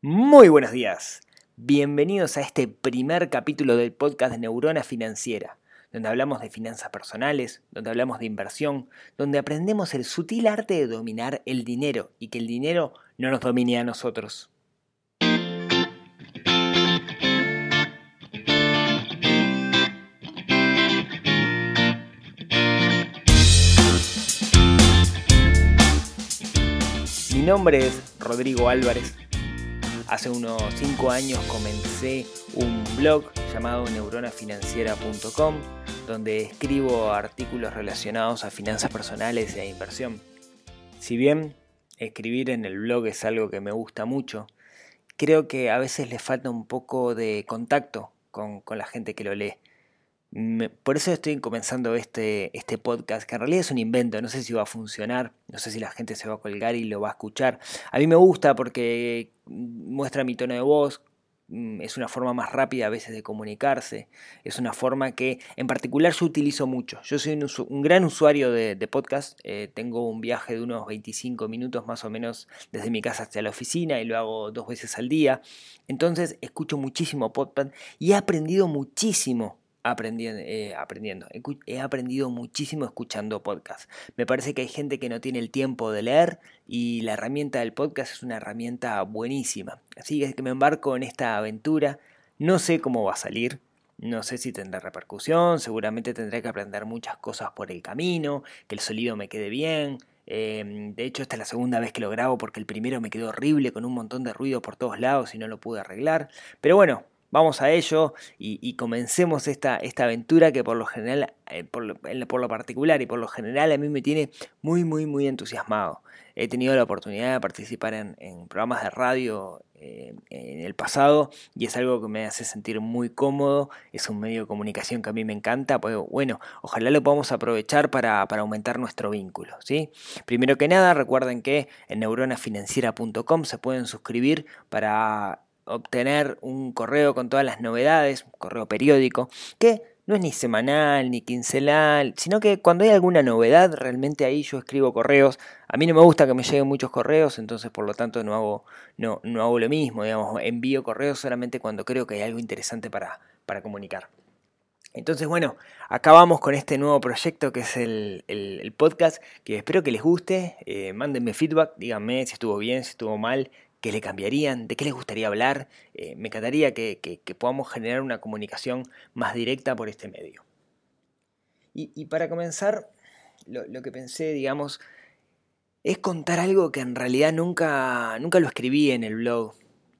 Muy buenos días. Bienvenidos a este primer capítulo del podcast de Neurona Financiera, donde hablamos de finanzas personales, donde hablamos de inversión, donde aprendemos el sutil arte de dominar el dinero y que el dinero no nos domine a nosotros. Mi nombre es Rodrigo Álvarez Hace unos 5 años comencé un blog llamado neuronafinanciera.com donde escribo artículos relacionados a finanzas personales e inversión. Si bien escribir en el blog es algo que me gusta mucho, creo que a veces le falta un poco de contacto con, con la gente que lo lee por eso estoy comenzando este, este podcast, que en realidad es un invento, no sé si va a funcionar, no sé si la gente se va a colgar y lo va a escuchar. A mí me gusta porque muestra mi tono de voz, mm, es una forma más rápida a veces de comunicarse, es una forma que en particular yo utilizo mucho. Yo soy un, gran usuario de, podcast, eh, tengo un viaje de unos 25 minutos más o menos desde mi casa hasta la oficina y lo hago dos veces al día. Entonces escucho muchísimo podcast y he aprendido muchísimo aprendiendo, eh, aprendiendo. He aprendido muchísimo escuchando podcast. Me parece que hay gente que no tiene el tiempo de leer y la herramienta del podcast es una herramienta buenísima. Así que me embarco en esta aventura. No sé cómo va a salir. No sé si tendrá repercusión. Seguramente tendré que aprender muchas cosas por el camino. Que el sonido me quede bien. Em, de hecho, esta es la segunda vez que lo grabo porque el primero me quedó horrible con un montón de ruido por todos lados y no lo pude arreglar. Pero bueno, Vamos a ello y, comencemos esta, esta, aventura que por lo general, eh, por, lo, particular y por lo general a mí me tiene muy, muy, muy entusiasmado. He tenido la oportunidad de participar en, programas de radio eh, en el pasado y es algo que me hace sentir muy cómodo. Es un medio de comunicación que a mí me encanta. Pues bueno, ojalá lo podamos aprovechar para, para aumentar nuestro vínculo. ¿sí? Primero que nada, recuerden que en neuronafinanciera.com se pueden suscribir para obtener un correo con todas las novedades, un correo periódico, que no es ni semanal ni quincenal, sino que cuando hay alguna novedad, realmente ahí yo escribo correos. A mí no me gusta que me lleguen muchos correos, entonces por lo tanto no hago, no, no hago lo mismo, digamos, envío correos solamente cuando creo que hay algo interesante para, para comunicar. Entonces, bueno, acabamos con este nuevo proyecto que es el, podcast, que espero que les guste, eh, mándenme feedback, díganme si estuvo bien, si estuvo mal, qué le cambiarían, de qué les gustaría hablar. Eh, me encantaría que, podamos generar una comunicación más directa por este medio. Y, para comenzar, lo, que pensé, digamos, es contar algo que en realidad nunca, nunca lo escribí en el blog,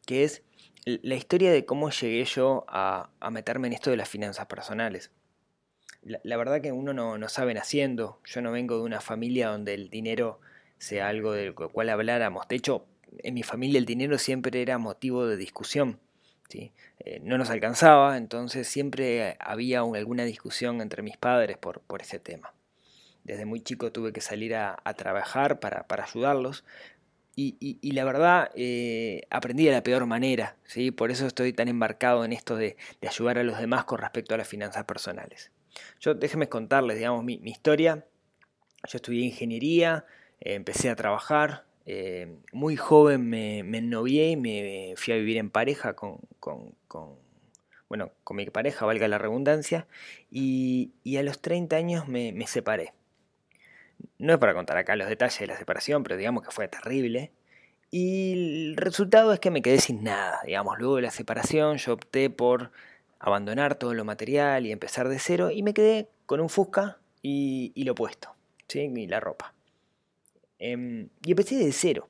que es la historia de cómo llegué yo a, meterme en esto de las finanzas personales. La, verdad que uno no, no sabe naciendo, yo no vengo de una familia donde el dinero sea algo del cual habláramos. De hecho, en mi familia el dinero siempre era motivo de discusión. ¿sí? Eh, no nos alcanzaba, entonces siempre había alguna discusión entre mis padres por, ese tema. Desde muy chico tuve que salir a, trabajar para, ayudarlos. Y, la verdad, eh, aprendí de la peor manera, ¿sí? por eso estoy tan embarcado en esto de, ayudar a los demás con respecto a las finanzas personales. Yo déjenme contarles, digamos, mi, historia. Yo estudié ingeniería, eh, empecé a trabajar, eh, muy joven me, me, ennovié y me fui a vivir en pareja con, bueno, con mi pareja, valga la redundancia, y, a los 30 años me, separé. No es para contar acá los detalles de la separación, pero digamos que fue terrible. Y el resultado es que me quedé sin nada, digamos, luego de la separación yo opté por abandonar todo lo material y empezar de cero y me quedé con un Fusca y, y lo puesto, ¿sí? y la ropa. Em, y empecé de cero.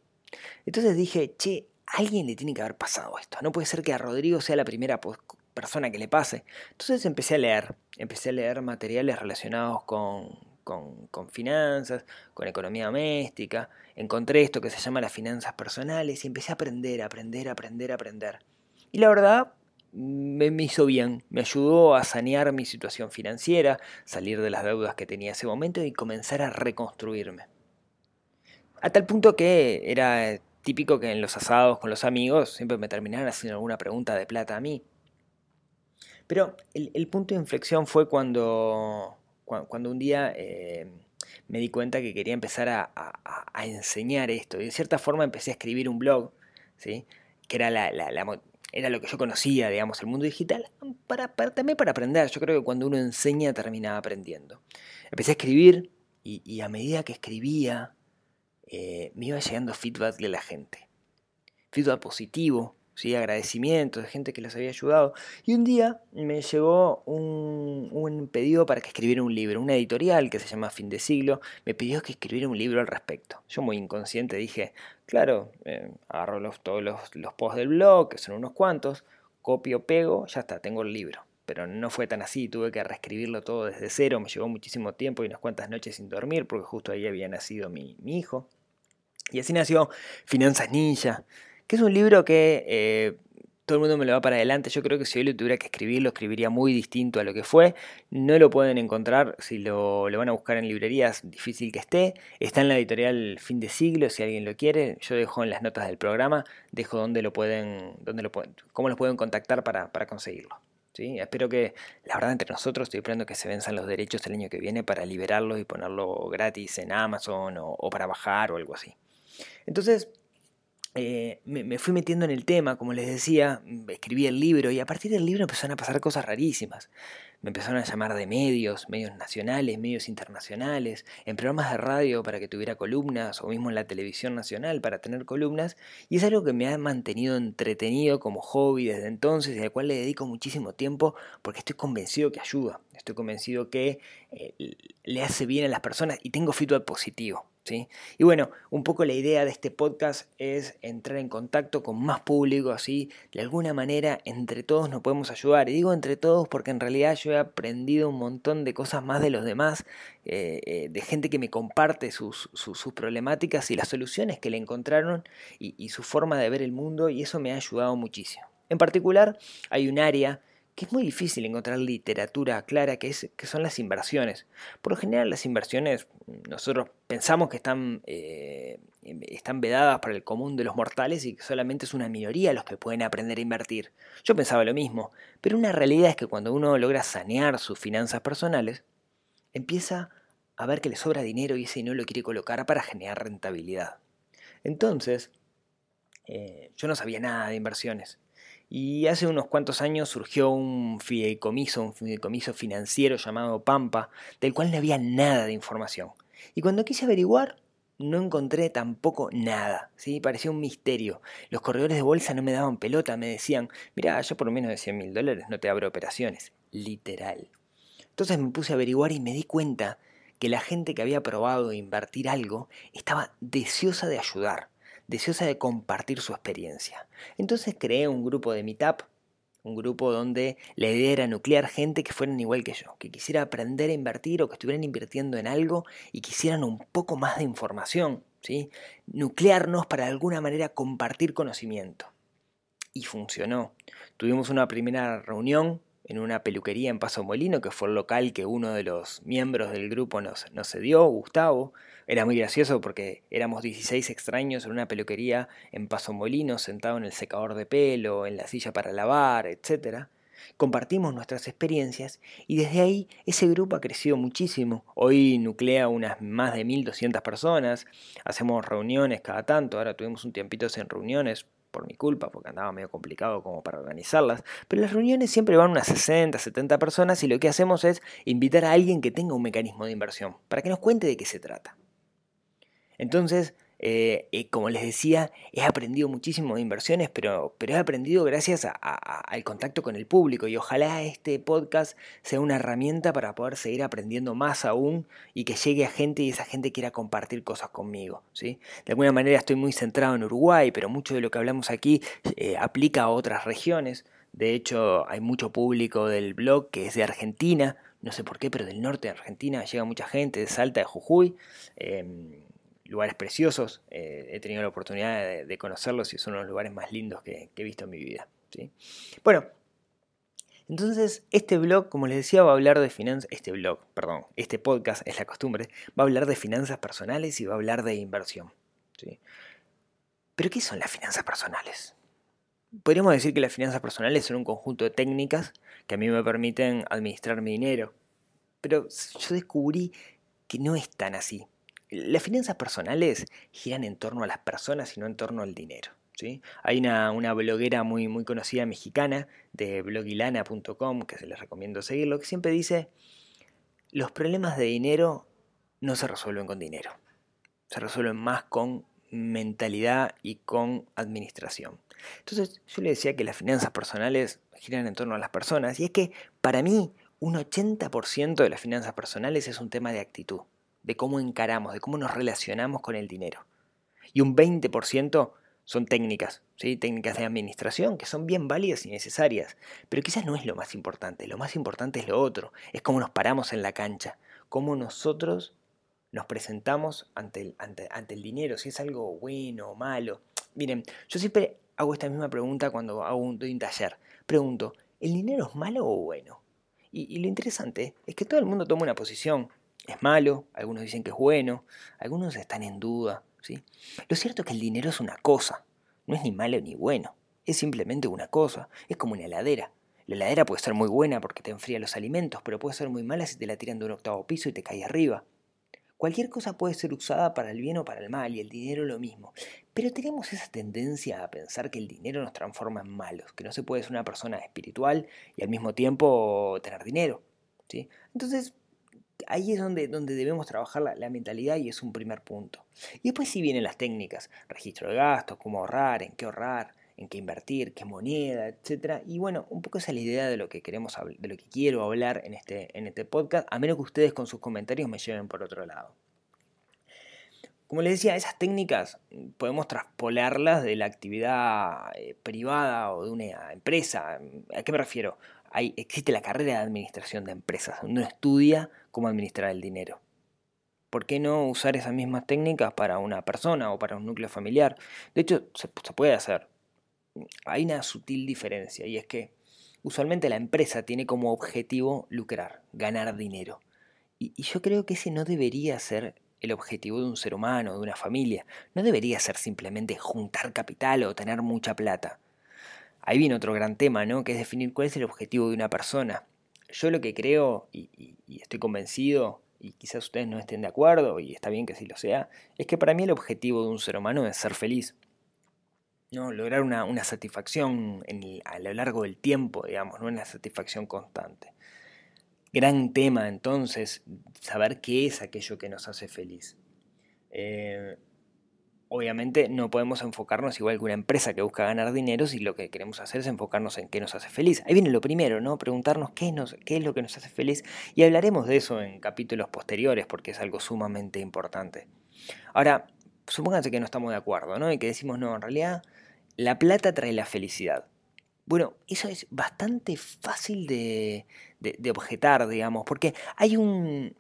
Entonces dije, che, alguien le tiene que haber pasado esto. No puede ser que a Rodrigo sea la primera persona que le pase. Entonces empecé a leer. Empecé a leer materiales relacionados con, con, finanzas, con economía doméstica. Encontré esto que se llama las finanzas personales y empecé a aprender, aprender, aprender, aprender. Y la verdad, me, me, hizo bien, me ayudó a sanear mi situación financiera, salir de las deudas que tenía en ese momento y comenzar a reconstruirme. A tal punto que era típico que en los asados con los amigos siempre me terminaran haciendo alguna pregunta de plata a mí. Pero el, punto de inflexión fue cuando, cuando un día eh, me di cuenta que quería empezar a, enseñar esto. Y de cierta forma empecé a escribir un blog, ¿sí? que era, la, era lo que yo conocía, digamos, el mundo digital, para, también para aprender. Yo creo que cuando uno enseña termina aprendiendo. Empecé a escribir y, a medida que escribía eh, me iba llegando feedback de la gente. Feedback positivo, ¿sí? agradecimientos de gente que les había ayudado. Y un día me llegó un, pedido para que escribiera un libro, una editorial que se llama Fin de Siglo, me pidió que escribiera un libro al respecto. Yo muy inconsciente dije, claro, eh, agarro los, todos los, los posts del blog, que son unos cuantos, copio, pego, ya está, tengo el libro. Pero no fue tan así, tuve que reescribirlo todo desde cero, me llevó muchísimo tiempo y unas cuantas noches sin dormir, porque justo ahí había nacido mi, mi hijo. Y así nació Finanzas Ninja, que es un libro que eh, todo el mundo me lo va para adelante. Yo creo que si hoy lo tuviera que escribir, lo escribiría muy distinto a lo que fue. No lo pueden encontrar, si lo, van a buscar en librerías, difícil que esté. Está en la editorial Fin de Siglo, si alguien lo quiere. Yo dejo en las notas del programa, dejo dónde lo pueden, dónde lo cómo lo pueden contactar para, conseguirlo. ¿Sí? Espero que, la verdad, entre nosotros estoy esperando que se venzan los derechos el año que viene para liberarlo y ponerlo gratis en Amazon o para bajar o algo así. Entonces, eh, me, fui metiendo en el tema, como les decía, escribí el libro y a partir del libro empezaron a pasar cosas rarísimas. Me empezaron a llamar de medios, medios nacionales, medios internacionales, en programas de radio para que tuviera columnas o mismo en la televisión nacional para tener columnas y es algo que me ha mantenido entretenido como hobby desde entonces y al cual le dedico muchísimo tiempo porque estoy convencido que ayuda, estoy convencido que eh, le hace bien a las personas y tengo feedback positivo. Y bueno, un poco la idea de este podcast es entrar en contacto con más público, así de alguna manera entre todos nos podemos ayudar. Y digo entre todos porque en realidad yo he aprendido un montón de cosas más de los demás, eh, eh, de gente que me comparte sus, problemáticas y las soluciones que le encontraron y su forma de ver el mundo y eso me ha ayudado muchísimo. En particular, hay un área que es muy difícil encontrar literatura clara, que, es, que son las inversiones. Por lo general las inversiones nosotros pensamos que están, eh, están vedadas para el común de los mortales y que solamente es una minoría los que pueden aprender a invertir. Yo pensaba lo mismo, pero una realidad es que cuando uno logra sanear sus finanzas personales, empieza a ver que le sobra dinero y ese no lo quiere colocar para generar rentabilidad. Entonces, eh, yo no sabía nada de inversiones. Y hace unos cuantos años surgió un fideicomiso, un fideicomiso financiero llamado Pampa, del cual no había nada de información. Y cuando quise averiguar, no encontré tampoco nada, ¿sí? parecía un misterio. Los corredores de bolsa no me daban pelota, me decían, mira, yo por menos de 100 mil dólares no te abro operaciones, literal. Entonces me puse a averiguar y me di cuenta que la gente que había probado invertir algo estaba deseosa de ayudar deseosa de compartir su experiencia. Entonces creé un grupo de Meetup, un grupo donde la idea era nuclear gente que fueran igual que yo, que quisiera aprender a invertir o que estuvieran invirtiendo en algo y quisieran un poco más de información, ¿sí? Nuclearnos para de alguna manera compartir conocimiento. Y funcionó. Tuvimos una primera reunión en una peluquería en Paso Molino, que fue el local que uno de los miembros del grupo nos, nos cedió, Gustavo. Era muy gracioso porque éramos 16 extraños en una peluquería en Paso Molino, sentado en el secador de pelo, en la silla para lavar, etc. Compartimos nuestras experiencias y desde ahí ese grupo ha crecido muchísimo. Hoy nuclea unas más de 1200 personas, hacemos reuniones cada tanto, ahora tuvimos un tiempito en reuniones por mi culpa, porque andaba medio complicado como para organizarlas, pero las reuniones siempre van unas 60, 70 personas y lo que hacemos es invitar a alguien que tenga un mecanismo de inversión, para que nos cuente de qué se trata. Entonces, eh, eh, como les decía, he aprendido muchísimo de inversiones, pero, pero he aprendido gracias al contacto con el público y ojalá este podcast sea una herramienta para poder seguir aprendiendo más aún y que llegue a gente y esa gente quiera compartir cosas conmigo. ¿sí? De alguna manera estoy muy centrado en Uruguay, pero mucho de lo que hablamos aquí eh, aplica a otras regiones. De hecho, hay mucho público del blog que es de Argentina, no sé por qué, pero del norte de Argentina llega mucha gente, de Salta, de Jujuy. Lugares preciosos. Eh, he tenido la oportunidad de, conocerlos y son los lugares más lindos que, he visto en mi vida. ¿sí? Bueno, entonces este blog, como les decía, va a hablar de finanzas, este blog, perdón, este podcast es la costumbre, va a hablar de finanzas personales y va a hablar de inversión. ¿sí? Pero ¿qué son las finanzas personales? Podríamos decir que las finanzas personales son un conjunto de técnicas que a mí me permiten administrar mi dinero. Pero yo descubrí que no es tan así. Las finanzas personales giran en torno a las personas y no en torno al dinero. ¿sí? Hay una, bloguera muy, muy conocida mexicana de blogilana.com, que se les recomiendo seguirlo, que siempre dice, los problemas de dinero no se resuelven con dinero, se resuelven más con mentalidad y con administración. Entonces yo le decía que las finanzas personales giran en torno a las personas y es que para mí un 80% de las finanzas personales es un tema de actitud, de cómo encaramos, de cómo nos relacionamos con el dinero. Y un 20% son técnicas, ¿sí? técnicas de administración que son bien válidas y necesarias, pero quizás no es lo más importante, lo más importante es lo otro, es cómo nos paramos en la cancha, cómo nosotros nos presentamos ante el, ante, el dinero, si es algo bueno o malo. Miren, yo siempre hago esta misma pregunta cuando hago un, un taller. Pregunto, ¿el dinero es malo o bueno? Y, lo interesante es que todo el mundo toma una posición. Es malo, algunos dicen que es bueno, algunos están en duda. ¿sí? Lo cierto es que el dinero es una cosa, no es ni malo ni bueno, es simplemente una cosa, es como una heladera. La heladera puede ser muy buena porque te enfría los alimentos, pero puede ser muy mala si te la tiran de un octavo piso y te cae arriba. Cualquier cosa puede ser usada para el bien o para el mal, y el dinero lo mismo. Pero tenemos esa tendencia a pensar que el dinero nos transforma en malos, que no se puede ser una persona espiritual y al mismo tiempo tener dinero. ¿sí? Entonces, ahí es donde, donde debemos trabajar la, mentalidad y es un primer punto. Y después sí vienen las técnicas, registro de gastos, cómo ahorrar, en qué ahorrar, en qué invertir, qué moneda, etc. Y bueno, un poco esa es la idea de lo que queremos de lo que quiero hablar en este, en este podcast, a menos que ustedes con sus comentarios me lleven por otro lado. Como les decía, esas técnicas podemos traspolarlas de la actividad eh, privada o de una empresa. ¿A qué me refiero? Hay, existe la carrera de administración de empresas, donde uno estudia cómo administrar el dinero. ¿Por qué no usar esas mismas técnicas para una persona o para un núcleo familiar? De hecho, se puede hacer hay una sutil diferencia y es que usualmente la empresa tiene como objetivo lucrar, ganar dinero. Y, yo creo que ese no debería ser el objetivo de un ser humano, de una familia. No debería ser simplemente juntar capital o tener mucha plata. Ahí viene otro gran tema, ¿no? Que es definir cuál es el objetivo de una persona. Yo lo que creo, y, estoy convencido, y quizás ustedes no estén de acuerdo, y está bien que sí lo sea, es que para mí el objetivo de un ser humano es ser feliz. ¿no? lograr una, satisfacción a lo largo del tiempo, digamos, no una satisfacción constante. Gran tema entonces, saber qué es aquello que nos hace feliz. Eh, obviamente no podemos enfocarnos igual que una empresa que busca ganar dinero si lo que queremos hacer es enfocarnos en qué nos hace feliz. Ahí viene lo primero, ¿no? Preguntarnos qué, nos, es lo que nos hace feliz y hablaremos de eso en capítulos posteriores porque es algo sumamente importante. Ahora, supónganse que no estamos de acuerdo, ¿no? Y que decimos, no, en realidad la plata trae la felicidad. Bueno, eso es bastante fácil de, objetar, digamos, porque hay un,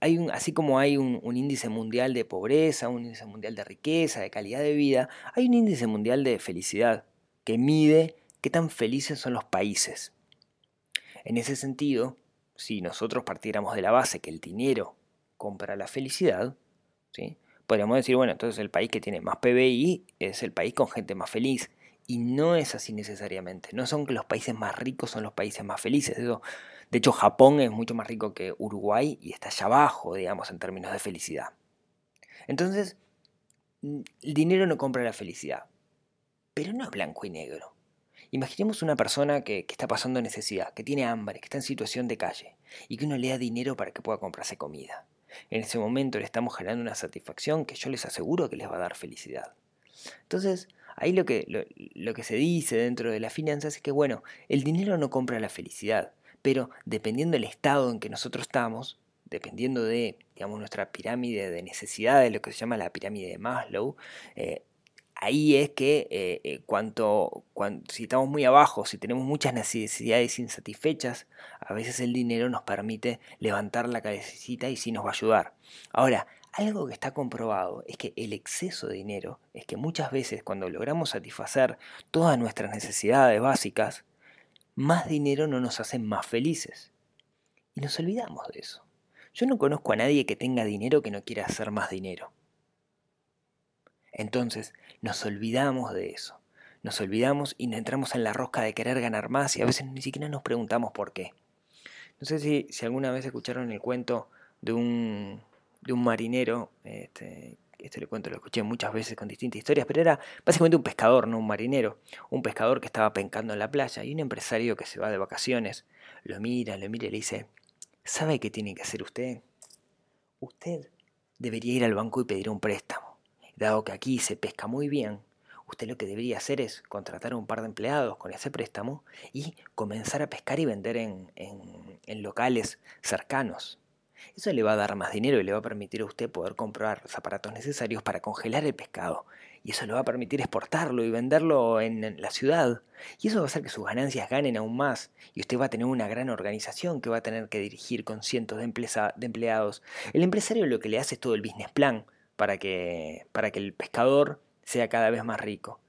hay un, así como hay un, índice mundial de pobreza, un índice mundial de riqueza, de calidad de vida, hay un índice mundial de felicidad que mide qué tan felices son los países. En ese sentido, si nosotros partiéramos de la base que el dinero compra la felicidad, ¿sí? podríamos decir, bueno, entonces el país que tiene más PBI es el país con gente más feliz. Y no es así necesariamente. No son que los países más ricos son los países más felices. De hecho, Japón es mucho más rico que Uruguay y está allá abajo, digamos, en términos de felicidad. Entonces, el dinero no compra la felicidad. Pero no es blanco y negro. Imaginemos una persona que, que, está pasando necesidad, que tiene hambre, que está en situación de calle, y que uno le da dinero para que pueda comprarse comida. En ese momento le estamos generando una satisfacción que yo les aseguro que les va a dar felicidad. Entonces, ahí lo que, lo, que se dice dentro de las finanzas es que, bueno, el dinero no compra la felicidad, pero dependiendo del estado en que nosotros estamos, dependiendo de, digamos, nuestra pirámide de necesidades, lo que se llama la pirámide de Maslow, eh, ahí es que eh, eh, cuanto, si estamos muy abajo, si tenemos muchas necesidades insatisfechas, a veces el dinero nos permite levantar la cabecita y sí nos va a ayudar. Ahora, algo que está comprobado es que el exceso de dinero es que muchas veces cuando logramos satisfacer todas nuestras necesidades básicas, más dinero no nos hace más felices. Y nos olvidamos de eso. Yo no conozco a nadie que tenga dinero que no quiera hacer más dinero. Entonces nos olvidamos de eso. Nos olvidamos y entramos en la rosca de querer ganar más y a veces ni siquiera nos preguntamos por qué. No sé si, alguna vez escucharon el cuento de un, de un marinero este, esto le cuento, lo escuché muchas veces con distintas historias, pero era básicamente un pescador, no un marinero. Un pescador que estaba pencando en la playa y un empresario que se va de vacaciones lo mira, lo mira y le dice, ¿sabe qué tiene que hacer usted? Usted debería ir al banco y pedir un préstamo. Dado que aquí se pesca muy bien, usted lo que debería hacer es contratar a un par de empleados con ese préstamo y comenzar a pescar y vender en, en locales cercanos. Eso le va a dar más dinero y le va a permitir a usted poder comprar los aparatos necesarios para congelar el pescado. Y eso le va a permitir exportarlo y venderlo en la ciudad. Y eso va a hacer que sus ganancias ganen aún más. Y usted va a tener una gran organización que va a tener que dirigir con cientos de, empleados. El empresario lo que le hace es todo el business plan para que, para que el pescador sea cada vez más rico.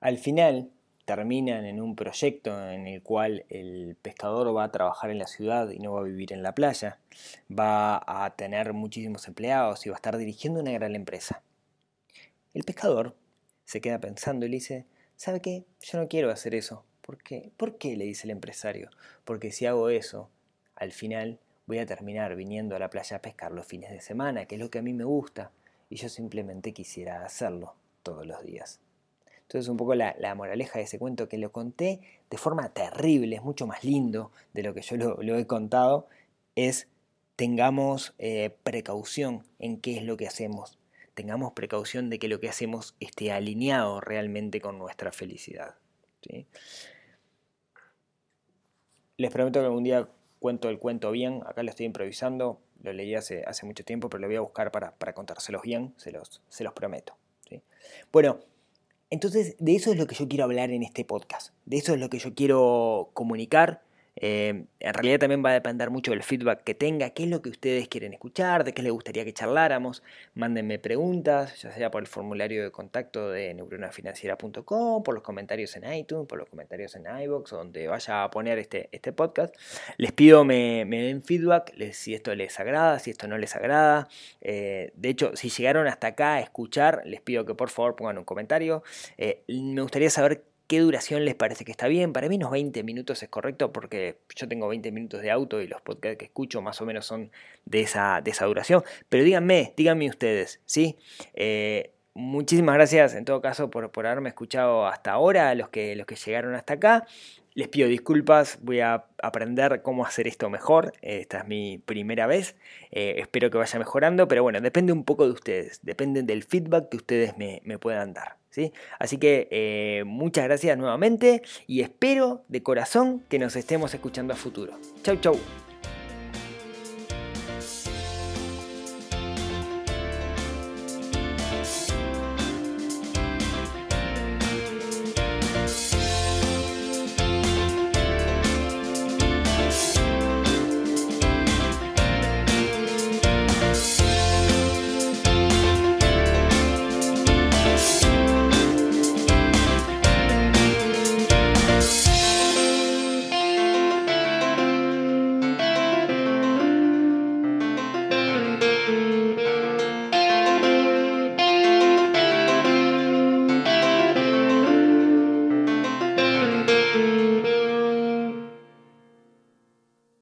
Al final, terminan en un proyecto en el cual el pescador va a trabajar en la ciudad y no va a vivir en la playa, va a tener muchísimos empleados y va a estar dirigiendo una gran empresa. El pescador se queda pensando y le dice, ¿sabe qué? Yo no quiero hacer eso. ¿Por qué? ¿Por qué? le dice el empresario. Porque si hago eso, al final voy a terminar viniendo a la playa a pescar los fines de semana, que es lo que a mí me gusta, y yo simplemente quisiera hacerlo todos los días. Entonces un poco la, moraleja de ese cuento que lo conté de forma terrible, es mucho más lindo de lo que yo lo, he contado, es tengamos eh, precaución en qué es lo que hacemos, tengamos precaución de que lo que hacemos esté alineado realmente con nuestra felicidad. Les prometo que algún día cuento el cuento bien, acá lo estoy improvisando, lo leí hace, hace mucho tiempo, pero lo voy a buscar para, contárselos bien, se los, se los prometo. Bueno, entonces, de eso es lo que yo quiero hablar en este podcast. De eso es lo que yo quiero comunicar eh, en realidad también va a depender mucho del feedback que tenga, qué es lo que ustedes quieren escuchar, de qué les gustaría que charláramos. Mándenme preguntas, ya sea por el formulario de contacto de neuronafinanciera.com, por los comentarios en iTunes, por los comentarios en iBox, donde vaya a poner este, este podcast. Les pido me, me den feedback, si esto les agrada, si esto no les agrada. Eh, de hecho, si llegaron hasta acá a escuchar, les pido que por favor pongan un comentario. Eh, me gustaría saber ¿Qué duración les parece que está bien? Para mí unos 20 minutos es correcto porque yo tengo 20 minutos de auto y los podcasts que escucho más o menos son de esa, de esa duración. Pero díganme, díganme ustedes, ¿sí? Eh, muchísimas gracias en todo caso por, por, haberme escuchado hasta ahora, los que, los que llegaron hasta acá. Les pido disculpas, voy a aprender cómo hacer esto mejor. Esta es mi primera vez. Eh, espero que vaya mejorando, pero bueno, depende un poco de ustedes, depende del feedback que ustedes me, me puedan dar. Así que eh, muchas gracias nuevamente y espero de corazón que nos estemos escuchando a futuro. Chau, chau.